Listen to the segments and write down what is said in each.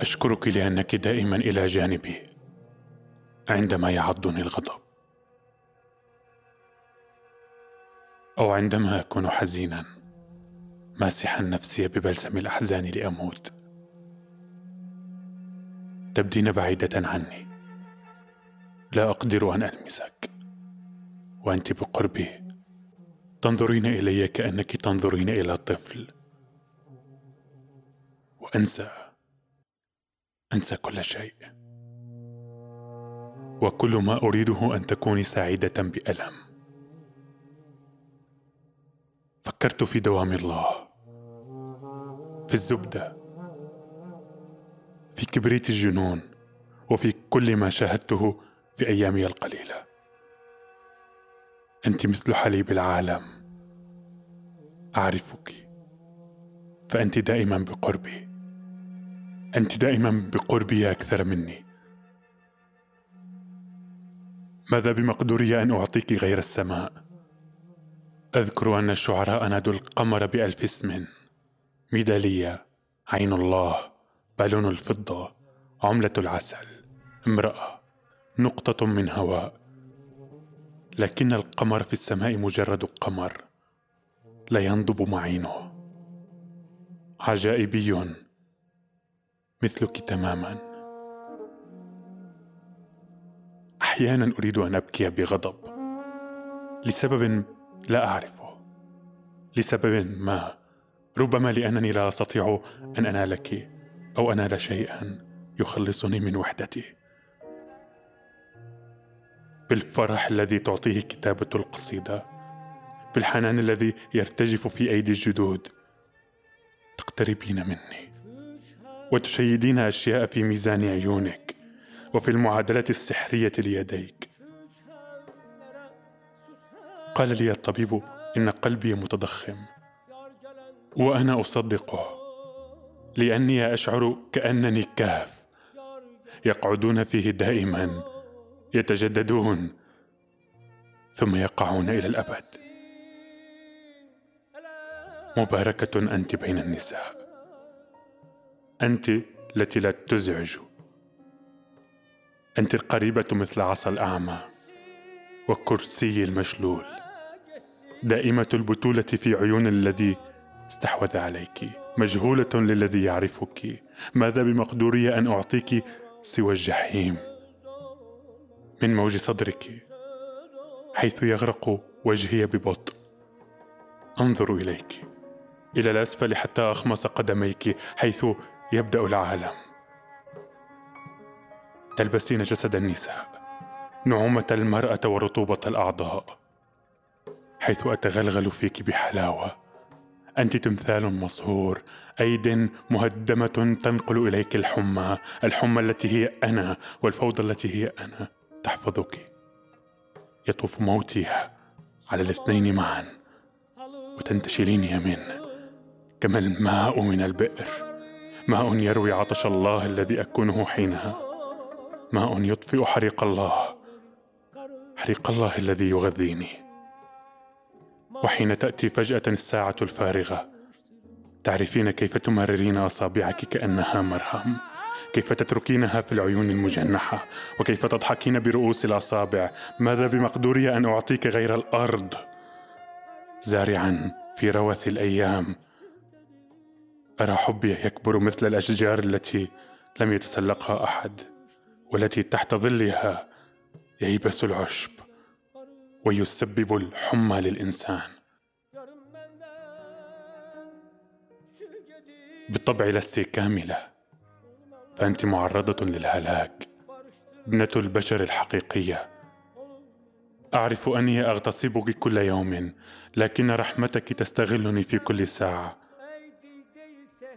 أشكرك لأنك دائما إلى جانبي عندما يعضني الغضب. أو عندما أكون حزينا ماسحا نفسي ببلسم الأحزان لأموت. تبدين بعيدة عني. لا أقدر أن ألمسك وأنت بقربي. تنظرين إلي كأنك تنظرين إلى طفل وأنسى أنسى كل شيء. وكل ما أريده أن تكوني سعيدة بألم. فكرت في دوام الله. في الزبدة. في كبريت الجنون. وفي كل ما شاهدته في أيامي القليلة. أنت مثل حليب العالم. أعرفك. فأنت دائما بقربي. أنت دائما بقربي أكثر مني. ماذا بمقدوري أن أعطيك غير السماء؟ أذكر أن الشعراء نادوا القمر بألف اسم. ميدالية عين الله بالون الفضة عملة العسل. امرأة نقطة من هواء. لكن القمر في السماء مجرد قمر. لا ينضب معينه. عجائبي. مثلك تماما. أحيانا أريد أن أبكي بغضب. لسبب لا أعرفه. لسبب ما. ربما لأنني لا أستطيع أن أنالك أو أنال شيئا يخلصني من وحدتي. بالفرح الذي تعطيه كتابه القصيده بالحنان الذي يرتجف في أيدي الجدود. تقتربين مني. وتشيدين أشياء في ميزان عيونك وفي المعادله السحرية ليديك. قال لي الطبيب إن قلبي متضخم وأنا أصدقه لأني أشعر كأنني كهف. يقعدون فيه دائما يتجددون ثم يقعون إلى الأبد. مباركة أنت بين النساء. أنت التي لا تزعج. أنت القريبة مثل عصا الأعمى وكرسي المشلول. دائمة البتولة في عيون الذي استحوذ عليك. مجهولة للذي يعرفك. ماذا بمقدوري أن أعطيك سوى الجحيم؟ من موج صدرك حيث يغرق وجهي ببطء. أنظر إليك. إلى الأسفل حتى أخمص قدميك حيث يبدأ العالم. تلبسين جسد النساء. نعومة المرأة ورطوبة الأعضاء. حيث أتغلغل فيك بحلاوة. أنت تمثال مصهور أيد مهدمة تنقل إليك الحمى. الحمى التي هي أنا والفوضى التي هي أنا. تحفظك. يطوف موتي على الاثنين معا. وتنتشلين منه كما الماء من البئر. ماء يروي عطش الله الذي أكونه حينها. ماء يطفئ حريق الله حريق الله الذي يغذيني. وحين تأتي فجأة الساعة الفارغة تعرفين كيف تمررين أصابعك كأنها مرهم؟ كيف تتركينها في العيون المجنحة؟ وكيف تضحكين برؤوس الأصابع؟ ماذا بمقدوري أن أعطيك غير الأرض؟ زارعا في روث الأيام أرى حبي يكبر مثل الأشجار التي لم يتسلقها أحد والتي تحت ظلها ييبس العشب ويسبب الحمى للإنسان. بالطبع لست كاملة فأنت معرضة للهلاك ابنة البشر الحقيقية. أعرف أني اغتصبك كل يوم لكن رحمتك تستغلني في كل ساعة.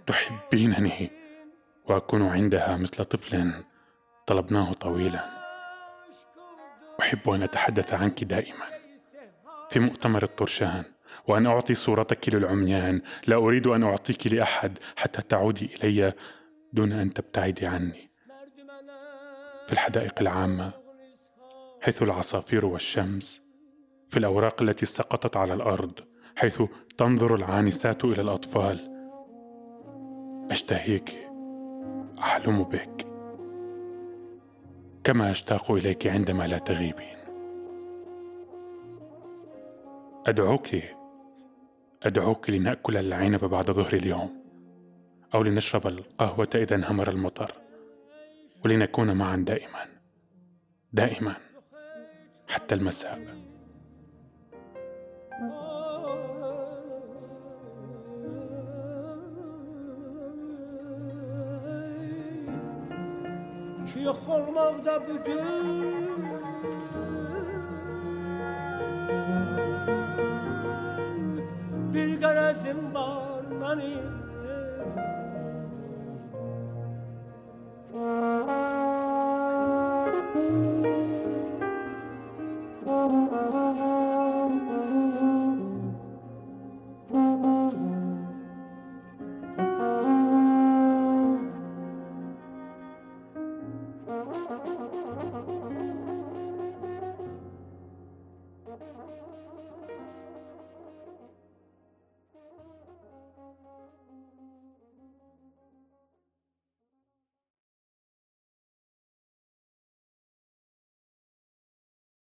تحبينني وأكون عندها مثل طفل طلبناه طويلا. أحب أن أتحدث عنك دائما في مؤتمر الطرشان وأن أعطي صورتك للعميان. لا أريد أن أعطيك لأحد حتى تعودي إلي دون أن تبتعدي عني. في الحدائق العامة حيث العصافير والشمس في الأوراق التي سقطت على الأرض حيث تنظر العانسات إلى الأطفال. اشتهيك أحلم بك. كما أشتاق إليك عندما لا تغيبين. أدعوك أدعوك لنأكل العنب بعد ظهر اليوم أو لنشرب القهوة إذا انهمر المطر ولنكون معا دائما دائما حتى المساء. Şeyh olmakta bütün Bir garezim var benim